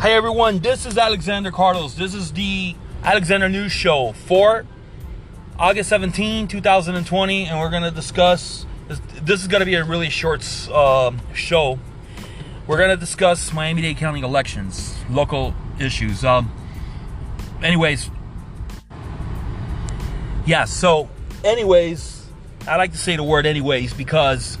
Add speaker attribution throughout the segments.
Speaker 1: Hi everyone, this is Alexander Carlos. This is the Alexander News Show for August 17, 2020, and we're going to discuss. This, this is going to be a really short uh, show. We're going to discuss Miami Dade County elections, local issues. Um, anyways, yeah, so, anyways, I like to say the word anyways because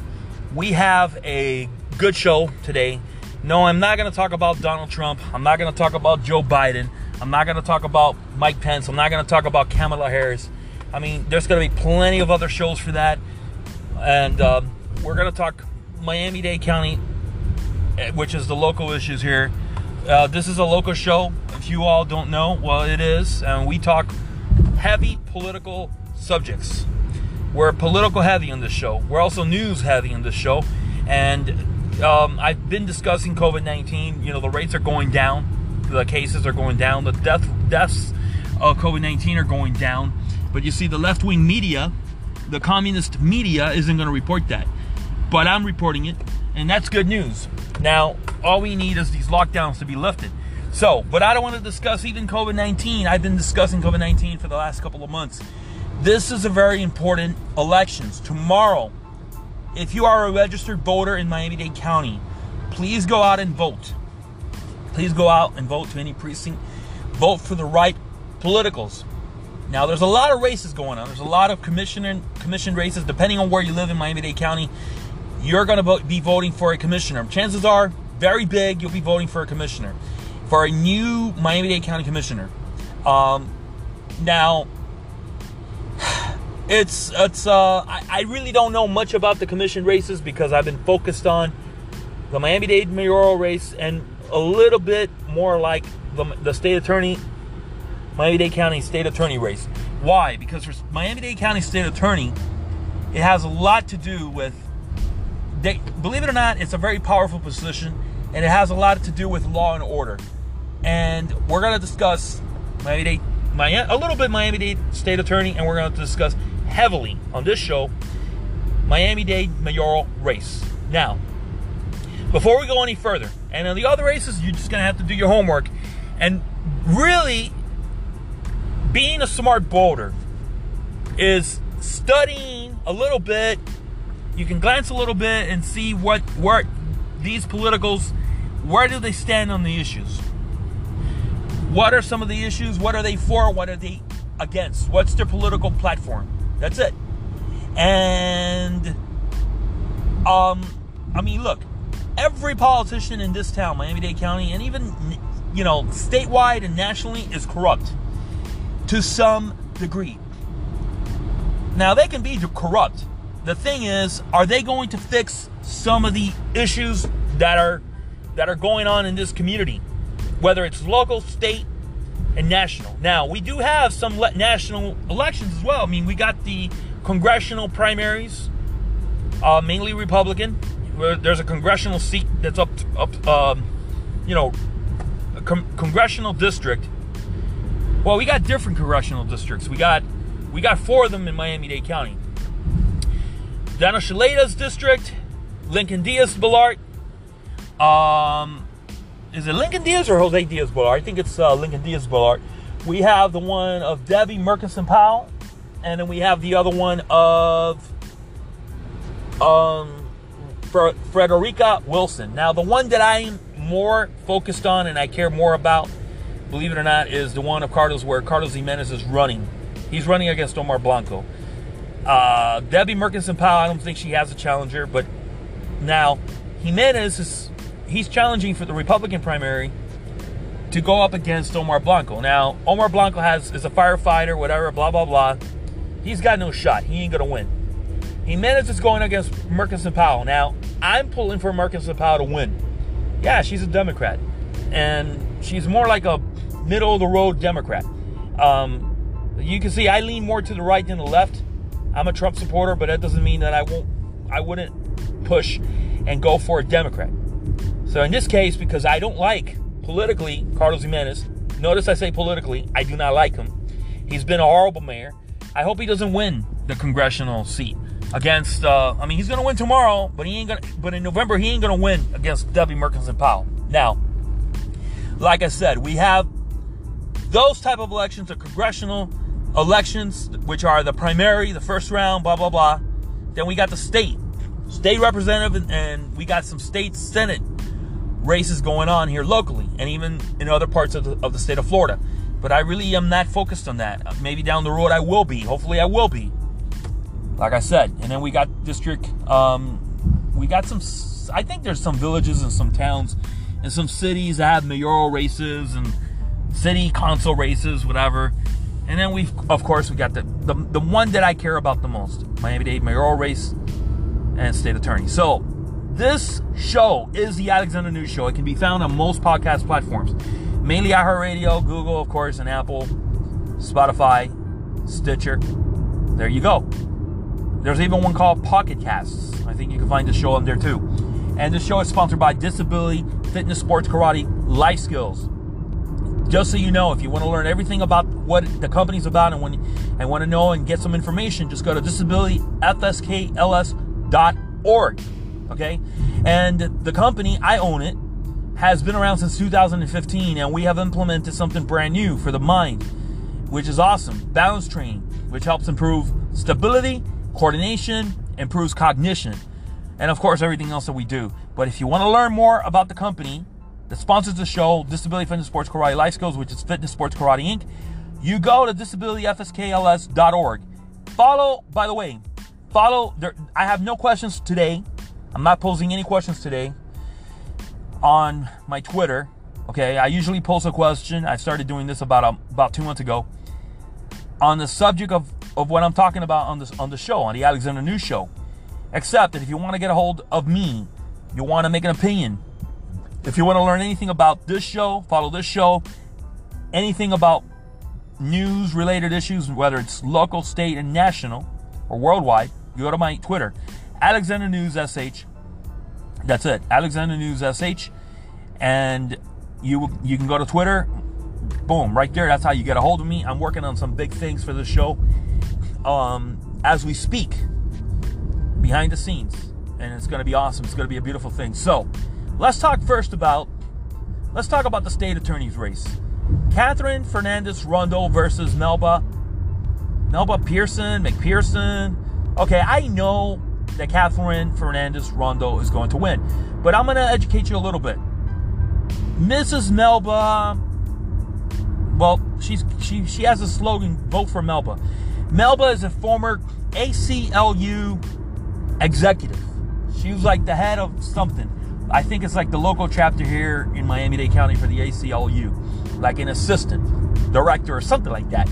Speaker 1: we have a good show today no, I'm not going to talk about Donald Trump. I'm not going to talk about Joe Biden. I'm not going to talk about Mike Pence. I'm not going to talk about Kamala Harris. I mean, there's going to be plenty of other shows for that. And um, we're going to talk Miami Dade County, eh, which is the local issues here. Uh, this is a local show. If you all don't know, well, it is. And we talk heavy political subjects. We're political heavy in this show. We're also news heavy in this show. And um, I've been discussing COVID 19. You know, the rates are going down, the cases are going down, the death deaths of COVID 19 are going down. But you see, the left wing media, the communist media, isn't going to report that. But I'm reporting it, and that's good news. Now, all we need is these lockdowns to be lifted. So, but I don't want to discuss even COVID 19. I've been discussing COVID 19 for the last couple of months. This is a very important elections. Tomorrow, if you are a registered voter in Miami Dade County, please go out and vote. Please go out and vote to any precinct. Vote for the right politicals. Now, there's a lot of races going on. There's a lot of commissioner commission races. Depending on where you live in Miami Dade County, you're going to be voting for a commissioner. Chances are, very big, you'll be voting for a commissioner, for a new Miami Dade County commissioner. Um, now, it's it's uh I, I really don't know much about the commission races because I've been focused on the Miami Dade mayoral race and a little bit more like the, the state attorney Miami Dade County state attorney race. Why? Because for Miami Dade County state attorney, it has a lot to do with they, believe it or not, it's a very powerful position and it has a lot to do with law and order. And we're going to discuss Miami Dade Miami, a little bit Miami Dade state attorney and we're going to discuss heavily on this show Miami Dade mayoral race. Now, before we go any further, and on the other races, you're just going to have to do your homework. And really, being a smart voter is studying a little bit. You can glance a little bit and see what where these politicals, where do they stand on the issues? What are some of the issues? What are they for? What are they against? What's their political platform? That's it. And um, I mean, look, every politician in this town, Miami-Dade County, and even you know, statewide and nationally, is corrupt to some degree. Now they can be corrupt. The thing is, are they going to fix some of the issues that are that are going on in this community, whether it's local, state, and national. Now, we do have some le- national elections as well. I mean, we got the congressional primaries, uh, mainly Republican. There's a congressional seat that's up, to, up, um, you know, a com- congressional district. Well, we got different congressional districts. We got, we got four of them in Miami-Dade County. Donna Shalala's district, Lincoln Diaz Balart, um, is it Lincoln Diaz or Jose Diaz Balart? I think it's uh, Lincoln Diaz Balart. We have the one of Debbie Mucarsel-Powell, and then we have the other one of um, Frederica Wilson. Now, the one that I'm more focused on and I care more about, believe it or not, is the one of Carlos where Carlos Gimenez is running. He's running against Omar Blanco. Uh, Debbie Mucarsel-Powell, I don't think she has a challenger, but now Gimenez is he's challenging for the Republican primary to go up against Omar Blanco. Now, Omar Blanco has is a firefighter, whatever, blah blah blah. He's got no shot. He ain't gonna win. Gimenez is going against Mucarsel-Powell. Now, I'm pulling for Mucarsel-Powell to win. Yeah, she's a Democrat, and she's more like a middle of the road Democrat. Um, you can see I lean more to the right than the left. I'm a Trump supporter, but that doesn't mean that I won't. I wouldn't push and go for a Democrat. So in this case, because I don't like politically Carlos Gimenez, notice I say politically, I do not like him. He's been a horrible mayor. I hope he doesn't win the congressional seat against. Uh, I mean, he's going to win tomorrow, but he ain't going. But in November, he ain't going to win against Debbie Mucarsel-Powell. Now, like I said, we have those type of elections, the congressional elections, which are the primary, the first round, blah blah blah. Then we got the state, state representative, and we got some state senate races going on here locally, and even in other parts of the, of the state of Florida. But I really am not focused on that. Maybe down the road I will be. Hopefully I will be. Like I said, and then we got district. Um, we got some. I think there's some villages and some towns and some cities that have mayoral races and city council races, whatever. And then we, of course, we got the, the the one that I care about the most: Miami-Dade mayoral race and state attorney. So this show is the Alexander News Show. It can be found on most podcast platforms, mainly iHeartRadio, Google, of course, and Apple, Spotify, Stitcher. There you go. There's even one called Pocket Casts. I think you can find the show on there too. And this show is sponsored by Disability Fitness Sports Karate Life Skills. Just so you know, if you want to learn everything about what the company's about and when and want to know and get some information, just go to disabilityfskls.org. Okay? And the company, I own it, has been around since 2015, and we have implemented something brand new for the mind, which is awesome. Balance training, which helps improve stability, coordination, improves cognition, and of course, everything else that we do. But if you want to learn more about the company that sponsors the show, Disability Fitness Sports Karate Life Skills, which is Fitness Sports Karate Inc., you go to disabilityfskls.org. Follow, by the way, follow. I have no questions today. I'm not posing any questions today on my Twitter. Okay, I usually post a question. I started doing this about um, about two months ago on the subject of, of what I'm talking about on this on the show on the Alexander News Show. Except that if you want to get a hold of me, you want to make an opinion. If you want to learn anything about this show, follow this show. Anything about news related issues, whether it's local, state, and national or worldwide, you go to my Twitter Alexander News SH. That's it, Alexander News SH, and you you can go to Twitter. Boom, right there. That's how you get a hold of me. I'm working on some big things for the show. Um, as we speak, behind the scenes, and it's going to be awesome. It's going to be a beautiful thing. So, let's talk first about let's talk about the state attorney's race. Katherine Fernandez Rundle versus Melba Melba Pearson McPherson. Okay, I know that Katherine Fernandez Rundle is going to win. But I'm going to educate you a little bit. Mrs. Melba, well, she's she she has a slogan: "Vote for Melba." Melba is a former ACLU executive. She was like the head of something. I think it's like the local chapter here in Miami-Dade County for the ACLU, like an assistant director or something like that.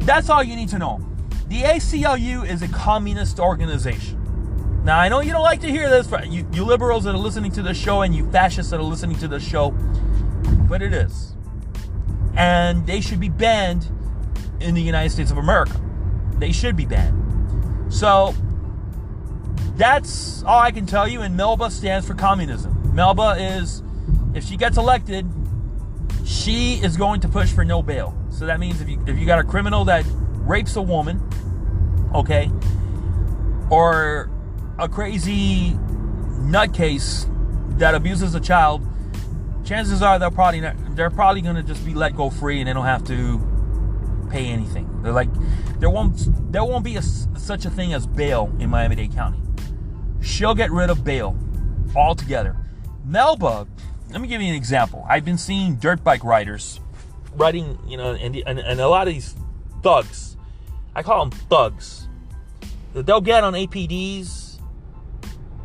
Speaker 1: That's all you need to know. The ACLU is a communist organization. Now, I know you don't like to hear this, you, you liberals that are listening to this show and you fascists that are listening to this show, but it is. And they should be banned in the United States of America. They should be banned. So, that's all I can tell you. And Melba stands for communism. Melba is, if she gets elected, she is going to push for no bail. So that means if you if you got a criminal that rapes a woman, okay, or a crazy nutcase that abuses a child, chances are they're probably not, they're probably to just be let go free and they don't have to pay anything. They're like there won't there won't be a, such a thing as bail in Miami-Dade County. She'll get rid of bail altogether. Melba, let me give you an example. I've been seeing dirt bike riders riding, you know, and, and, and a lot of these thugs I call them thugs. They'll get on APDs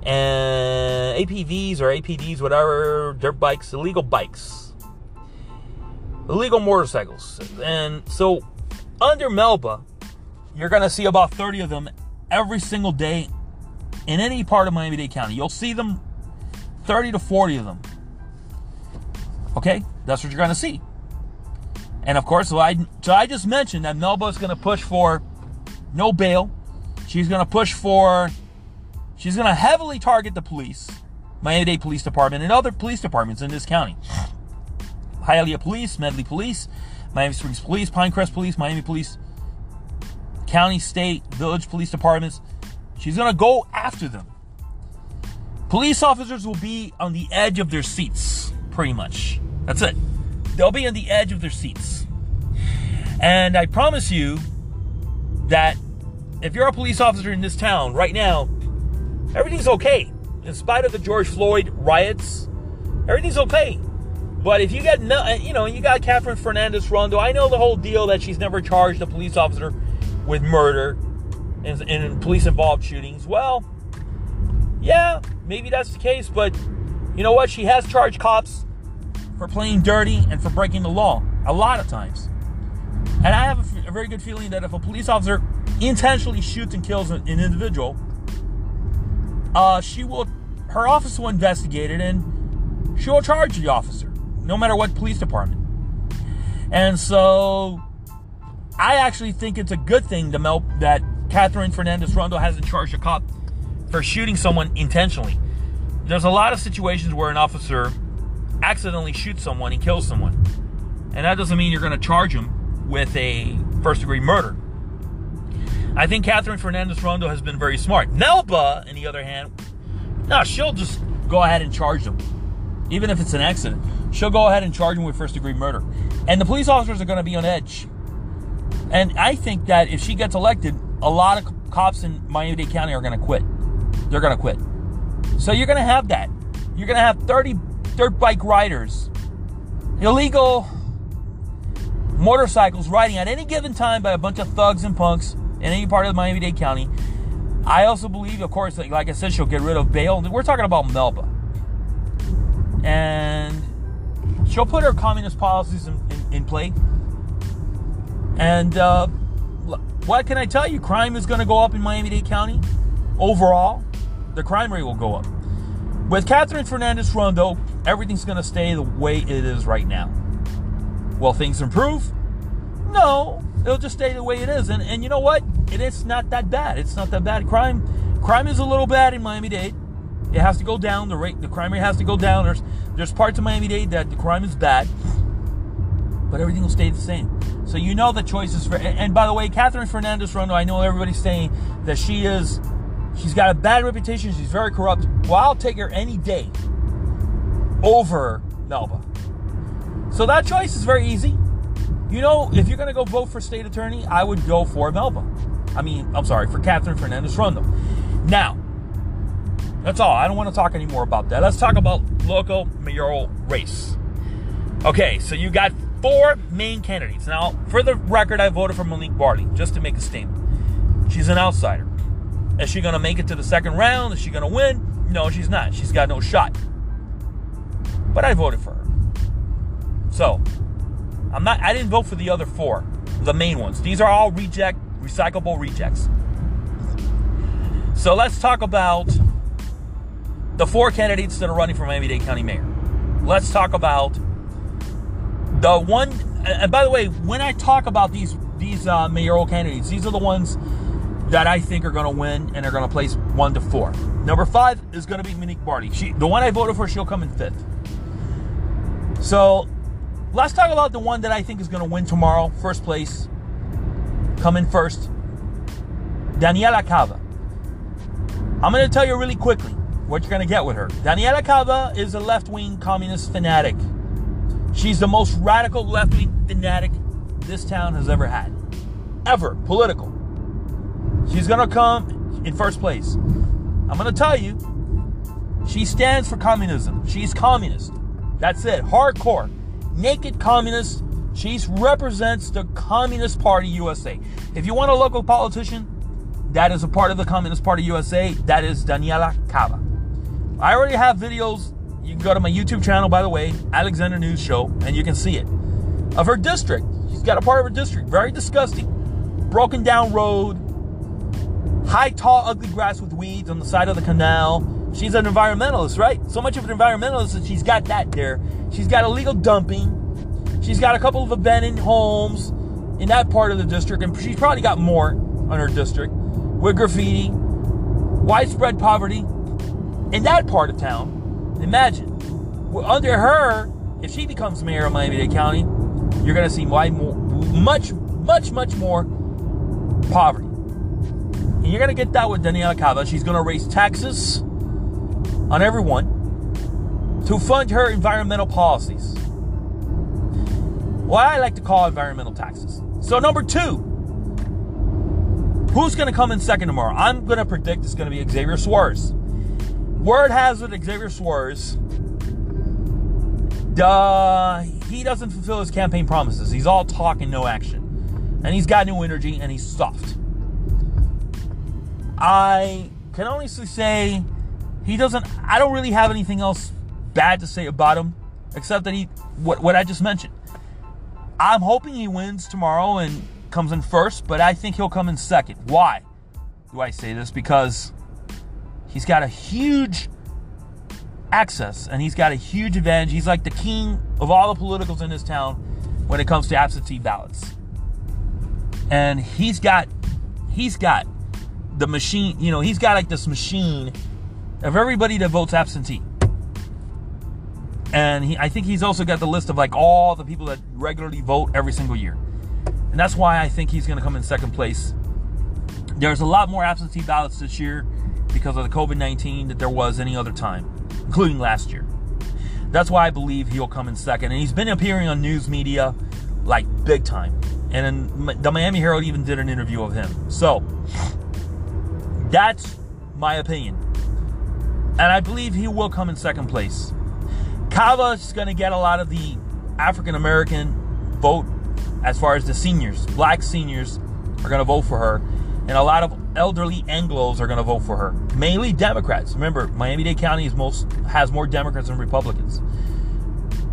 Speaker 1: and APVs or APDs, whatever, dirt bikes, illegal bikes, illegal motorcycles. And so under Melba, you're going to see about 30 of them every single day in any part of Miami Dade County. You'll see them 30 to 40 of them. Okay? That's what you're going to see. And of course, so I, so I just mentioned that Melba's going to push for no bail. She's going to push for, she's going to heavily target the police, Miami-Dade Police Department, and other police departments in this county. Hialeah Police, Medley Police, Miami Springs Police, Pinecrest Police, Miami Police, county, state, village police departments. She's going to go after them. Police officers will be on the edge of their seats, pretty much. That's it. They'll be on the edge of their seats. And I promise you that if you're a police officer in this town right now, everything's okay. In spite of the George Floyd riots, everything's okay. But if you got, uh, you know, you got Katherine Fernandez Rundle, I know the whole deal that she's never charged a police officer with murder and, and police involved shootings. Well, yeah, maybe that's the case, but you know what? She has charged cops for playing dirty and for breaking the law a lot of times. And I have a, a very good feeling that if a police officer intentionally shoots and kills an, an individual, uh, she will, her office will investigate it and she will charge the officer, no matter what police department. And so, I actually think it's a good thing to that Katherine Fernandez Rundle hasn't charged a cop for shooting someone intentionally. There's a lot of situations where an officer accidentally shoots someone and kills someone. And that doesn't mean you're going to charge him with a first degree murder. I think Katherine Fernandez Rundle has been very smart. Melba, on the other hand, no, she'll just go ahead and charge them. Even if it's an accident, she'll go ahead and charge them with first degree murder. And the police officers are going to be on edge. And I think that if she gets elected, a lot of cops in Miami Dade County are going to quit. They're going to quit. So you're going to have that. You're going to have 30 dirt bike riders, illegal motorcycles riding at any given time by a bunch of thugs and punks in any part of Miami Dade County. I also believe, of course, like, like I said, she'll get rid of bail. We're talking about Melba. And she'll put her communist policies in, in, in play. And uh, what can I tell you? Crime is going to go up in Miami Dade County overall. The crime rate will go up. With Katherine Fernandez Rundle, everything's going to stay the way it is right now. Will things improve? No, it'll just stay the way it is. And, and you know what? It is not that bad. It's not that bad. Crime crime is a little bad in Miami-Dade. It has to go down. The rate, the crime rate has to go down. There's there's parts of Miami-Dade that the crime is bad, but everything will stay the same. So you know the choices for. And by the way, Katherine Fernandez Rundle, I know everybody's saying that she is, she's got a bad reputation. She's very corrupt. Well, I'll take her any day over Melba. So that choice is very easy. You know, if you're going to go vote for state attorney, I would go for Melba. I mean, I'm sorry, for Katherine Fernandez Rundle. Now, that's all. I don't want to talk anymore about that. Let's talk about local mayoral race. Okay, so you got four main candidates. Now, for the record, I voted for Monique Barley just to make a statement. She's an outsider. Is she going to make it to the second round? Is she going to win? No, she's not. She's got no shot. But I voted for her. So, I'm not I didn't vote for the other four, the main ones. These are all reject recyclable rejects. So, let's talk about the four candidates that are running for Miami-Dade County Mayor. Let's talk about the one and by the way, when I talk about these these uh, mayoral candidates, these are the ones that I think are going to win and are going to place one to four. Number five is going to be Monique Barley. She, the one I voted for, she'll come in fifth. So let's talk about the one that I think is going to win tomorrow, first place, come in first. Daniela Cava. I'm going to tell you really quickly what you're going to get with her. Daniela Cava is a left wing communist fanatic. She's the most radical left wing fanatic this town has ever had. Ever. Political. She's going to come in first place. I'm going to tell you, she stands for communism. She's communist. That's it. Hardcore. Naked communist. She represents the Communist Party USA. If you want a local politician that is a part of the Communist Party USA, that is Daniela Cava. I already have videos. You can go to my YouTube channel, by the way, Alexander News Show, and you can see it. Of her district. She's got a part of her district. Very disgusting. Broken down road. High, tall, ugly grass with weeds on the side of the canal She's an environmentalist, right? So much of an environmentalist that she's got that there. She's got illegal dumping. She's got a couple of abandoned homes in that part of the district, and she's probably got more on her district with graffiti, widespread poverty in that part of town. Imagine under her, if she becomes mayor of Miami-Dade County, you're going to see much, much, much more poverty. And you're going to get that with Daniela Cava. She's going to raise taxes on everyone to fund her environmental policies. what I like to call environmental taxes. So, number two, who's going to come in second tomorrow? I'm going to predict it's going to be Xavier Suarez. Word has it, Xavier Suarez, duh, he doesn't fulfill his campaign promises. He's all talk and no action. And he's got no energy and he's soft. I can honestly say he doesn't, I don't really have anything else bad to say about him except that he, what, what I just mentioned. I'm hoping he wins tomorrow and comes in first, but I think he'll come in second. Why do I say this? Because he's got a huge access and he's got a huge advantage. He's like the king of all the politicals in this town when it comes to absentee ballots. And he's got he's got the machine, you know, he's got like this machine of everybody that votes absentee. And he, I think he's also got the list of like all the people that regularly vote every single year. And that's why I think he's going to come in second place. There's a lot more absentee ballots this year because of the COVID 19 that there was any other time, including last year. That's why I believe he'll come in second. And he's been appearing on news media like big time. And the Miami Herald even did an interview of him. So that's my opinion. And I believe he will come in second place. Cava is going to get a lot of the African American vote as far as the seniors. Black seniors are going to vote for her. And a lot of elderly Anglos are going to vote for her. Mainly Democrats. Remember, Miami-Dade County is most has more Democrats than Republicans.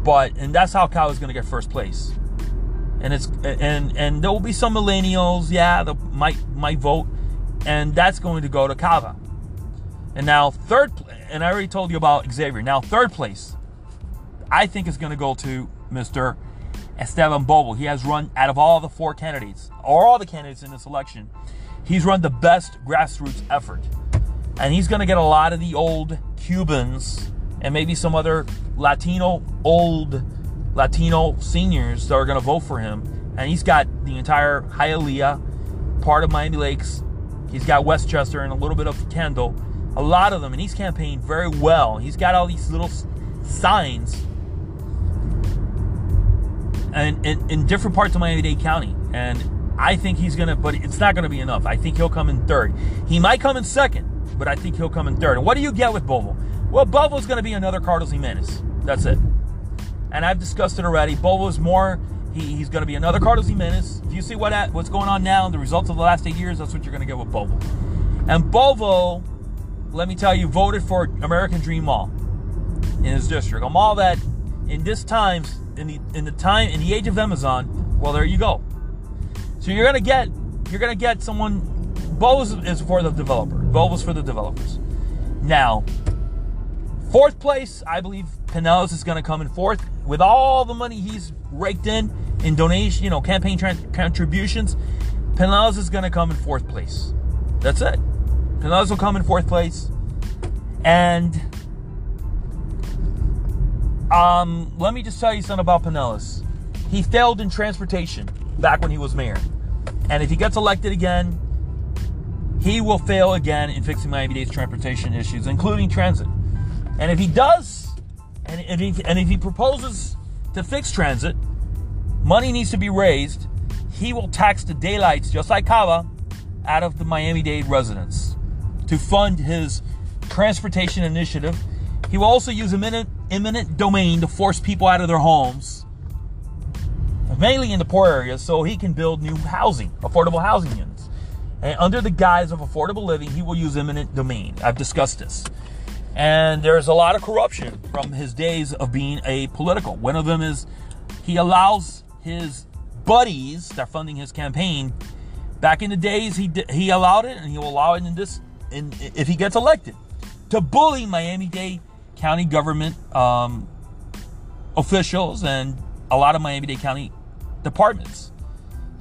Speaker 1: But and that's how Cava is going to get first place. And it's and and there will be some millennials, yeah, that might might vote, and that's going to go to Cava. And now third, and I already told you about Xavier. Now third place, I think is going to go to Mr. Esteban Bovo. He has run out of all the four candidates, or all the candidates in this election, he's run the best grassroots effort. And he's going to get a lot of the old Cubans and maybe some other Latino, old Latino seniors that are going to vote for him. And he's got the entire Hialeah, part of Miami Lakes. He's got Westchester and a little bit of Kendall. A lot of them. And he's campaigned very well. He's got all these little signs and in, different parts of Miami-Dade County. And I think he's gonna, but it's not gonna be enough. I think he'll come in third. He might come in second, but I think he'll come in third. And what do you get with Bovo? Well, Bovo's gonna be another Carlos Gimenez. That's it. And I've discussed it already. Is more. He, he's going to be another Carlos Gimenez. If you see what what's going on now, and the results of the last eight years, that's what you're going to get with Bovo. And Bovo, let me tell you, voted for American Dream Mall in his district. A mall that, in this times, in the in the time in the age of Amazon, well, there you go. So you're gonna get you're gonna get someone. Bose is for the developer. Bose for the developers. Now, fourth place, I believe Penelas is gonna come in fourth with all the money he's raked in in donation, you know, campaign contributions. Penelas is gonna come in fourth place. That's it. Penelas will come in fourth place, and um, let me just tell you something about Penelas. He failed in transportation back when he was mayor. And if he gets elected again, he will fail again in fixing Miami-Dade's transportation issues, including transit. And if he does, and, if, and if he proposes to fix transit, money needs to be raised. He will tax the daylights, just like Cava, out of the Miami-Dade residents to fund his transportation initiative. He will also use eminent eminent domain to force people out of their homes, mainly in the poor areas, so he can build new housing, affordable housing units. And under the guise of affordable living, he will use eminent domain. I've discussed this. And there's a lot of corruption from his days of being a political. One of them is he allows his buddies that are funding his campaign. Back in the days, he he allowed it, and he will allow it in this. In, if he gets elected, to bully Miami-Dade county government um, officials and a lot of Miami-Dade County departments.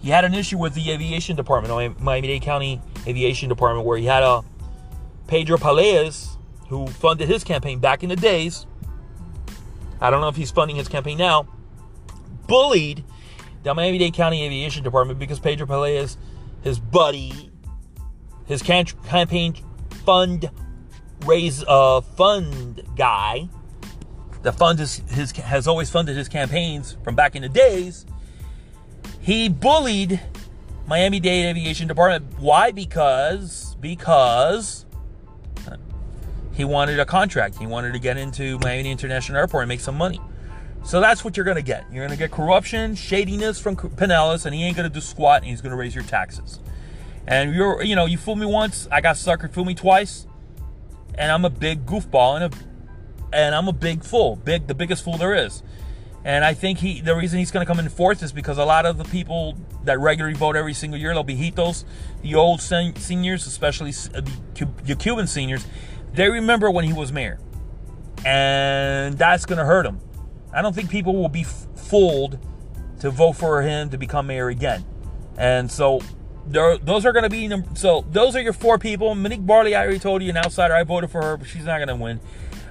Speaker 1: He had an issue with the aviation department, Miami-Dade County Aviation Department, where he had a Pedro Palaez, who funded his campaign back in the days. I don't know if he's funding his campaign now. Bullied the Miami-Dade County Aviation Department because Pedro Palaez, his buddy, his campaign fund raise a fund guy. The fund is his has always funded his campaigns from back in the days. he bullied Miami Dade Aviation Department. Why? Because because he wanted a contract. He wanted to get into Miami International Airport and make some money. So that's what you're going to get. You're going to get corruption, shadiness from Penelas, and he ain't going to do squat, and he's going to raise your taxes. And you're, you know, you fooled me once, I got suckered. Fool me twice, and I'm a big goofball and a, and I'm a big fool, big, the biggest fool there is. And I think he, the reason he's going to come in fourth is because a lot of the people that regularly vote every single year, they'll be Hitos, the old sen- seniors, especially uh, the, the Cuban seniors, they remember when he was mayor, and that's going to hurt him I don't think people will be fooled to vote for him to become mayor again. And so there, those are going to be so those are your four people. Monique Barley, I already told you, an outsider. I voted for her, but she's not going to win.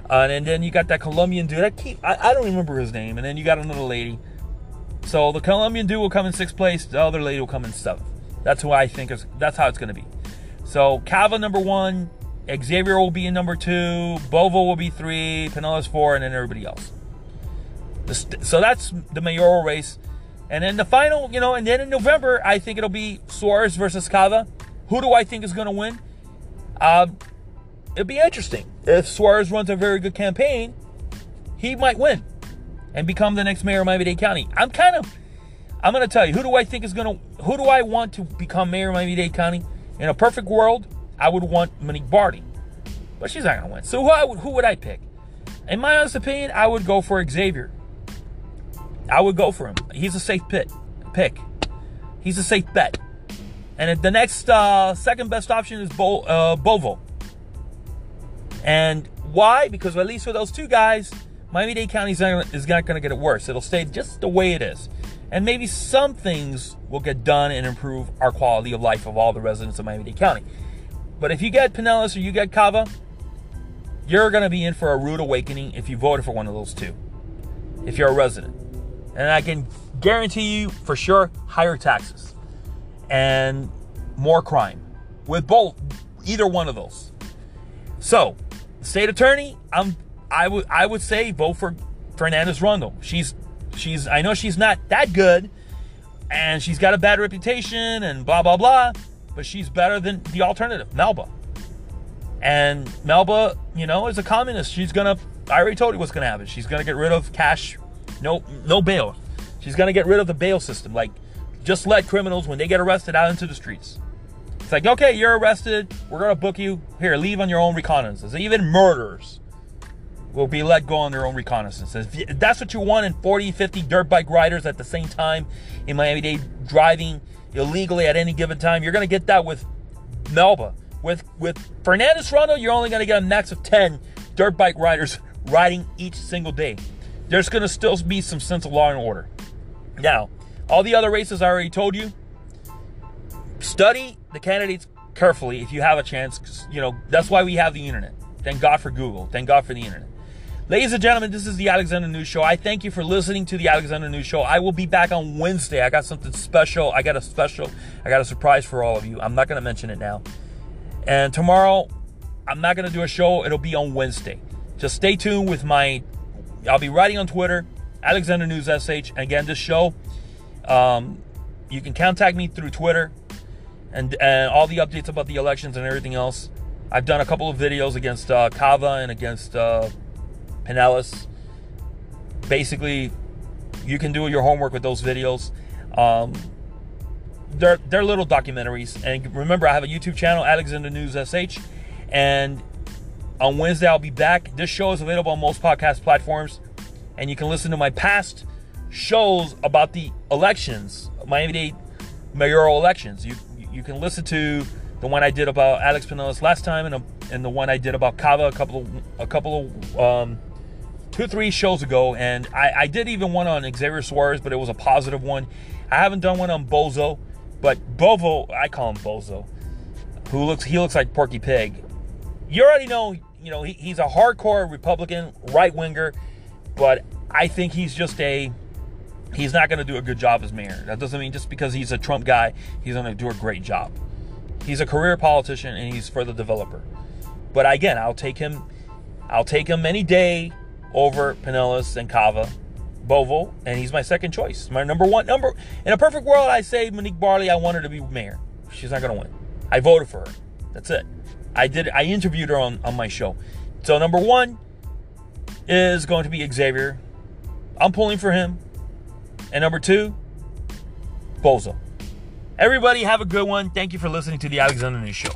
Speaker 1: Uh, and then you got that Colombian dude. I keep I, I don't remember his name. And then you got another lady. So the Colombian dude will come in sixth place. The other lady will come in seventh. That's who I think is. That's how it's going to be. So Cava number one, Xavier will be in number two, Bovo will be three, Penelas four, and then everybody else. So that's the mayoral race. And then the final, you know, and then in November, I think it'll be Suarez versus Cava. Who do I think is going to win? Uh, it'd be interesting. If Suarez runs a very good campaign, he might win and become the next mayor of Miami-Dade County. I'm kind of, I'm going to tell you, who do I think is going to, who do I want to become mayor of Miami-Dade County? In a perfect world, I would want Monique Barley, but she's not going to win. So who, would, who would I pick? In my honest opinion, I would go for Xavier. I would go for him. He's a safe pit, pick. He's a safe bet. And the next uh, second best option is Bo, uh, Bovo. And why? Because at least for those two guys, Miami Dade County is not going to get it worse. It'll stay just the way it is. And maybe some things will get done and improve our quality of life of all the residents of Miami Dade County. But if you get Penelas or you get Cava, you're going to be in for a rude awakening if you voted for one of those two. If you're a resident. And I can guarantee you for sure higher taxes and more crime with both either one of those. So, state attorney, I'm I would I would say vote for Fernandez Rundle. She's she's I know she's not that good and she's got a bad reputation and blah blah blah, but she's better than the alternative, Melba. And Melba, you know, is a communist. She's gonna I already told you what's gonna happen. She's gonna get rid of cash no, no bail. She's gonna get rid of the bail system. Like, just let criminals when they get arrested out into the streets. It's like, okay, you're arrested. We're gonna book you. Here, leave on your own reconnaissance. Even murderers will be let go on their own reconnaissance. If that's what you want in 40, 50 dirt bike riders at the same time in Miami-Dade driving illegally at any given time, you're gonna get that with Melba. With with Fernandez Rundle, you're only gonna get a max of 10 dirt bike riders riding each single day there's going to still be some sense of law and order. Now, all the other races I already told you, study the candidates carefully if you have a chance. You know, that's why we have the internet. Thank God for Google. Thank God for the internet. Ladies and gentlemen, this is the Alexander News Show. I thank you for listening to the Alexander News Show. I will be back on Wednesday. I got something special. I got a special, I got a surprise for all of you. I'm not going to mention it now. And tomorrow, I'm not going to do a show. It'll be on Wednesday. Just stay tuned with my I'll be writing on Twitter, Alexander News SH. And again, this show, um, you can contact me through Twitter and, and all the updates about the elections and everything else. I've done a couple of videos against uh, Cava and against uh, Penelas. Basically, you can do your homework with those videos. Um, they're they're little documentaries. And remember, I have a YouTube channel, Alexander News SH, and on Wednesday, I'll be back. This show is available on most podcast platforms, and you can listen to my past shows about the elections, Miami-Dade mayoral elections. You you can listen to the one I did about Alex Penelas last time, and, and the one I did about Cava a couple of a couple of um, two three shows ago. And I, I did even one on Xavier Suarez, but it was a positive one. I haven't done one on Bozo, but Bovo, I call him Bozo, who looks he looks like Porky Pig you already know, you know, he, he's a hardcore Republican, right winger, but I think he's just a he's not going to do a good job as mayor. That doesn't mean just because he's a Trump guy, he's going to do a great job. He's a career politician and he's for the developer. But again, I'll take him I'll take him any day over Penelas and Cava. Bovo, and he's my second choice. My number one number in a perfect world, I say Monique Barley. I want her to be mayor. She's not gonna win. I voted for her. That's it. I did. I interviewed her on on my show. So number one is going to be Xavier. I'm pulling for him. And number two, Bozo. Everybody have a good one. Thank you for listening to the Alexander News Show.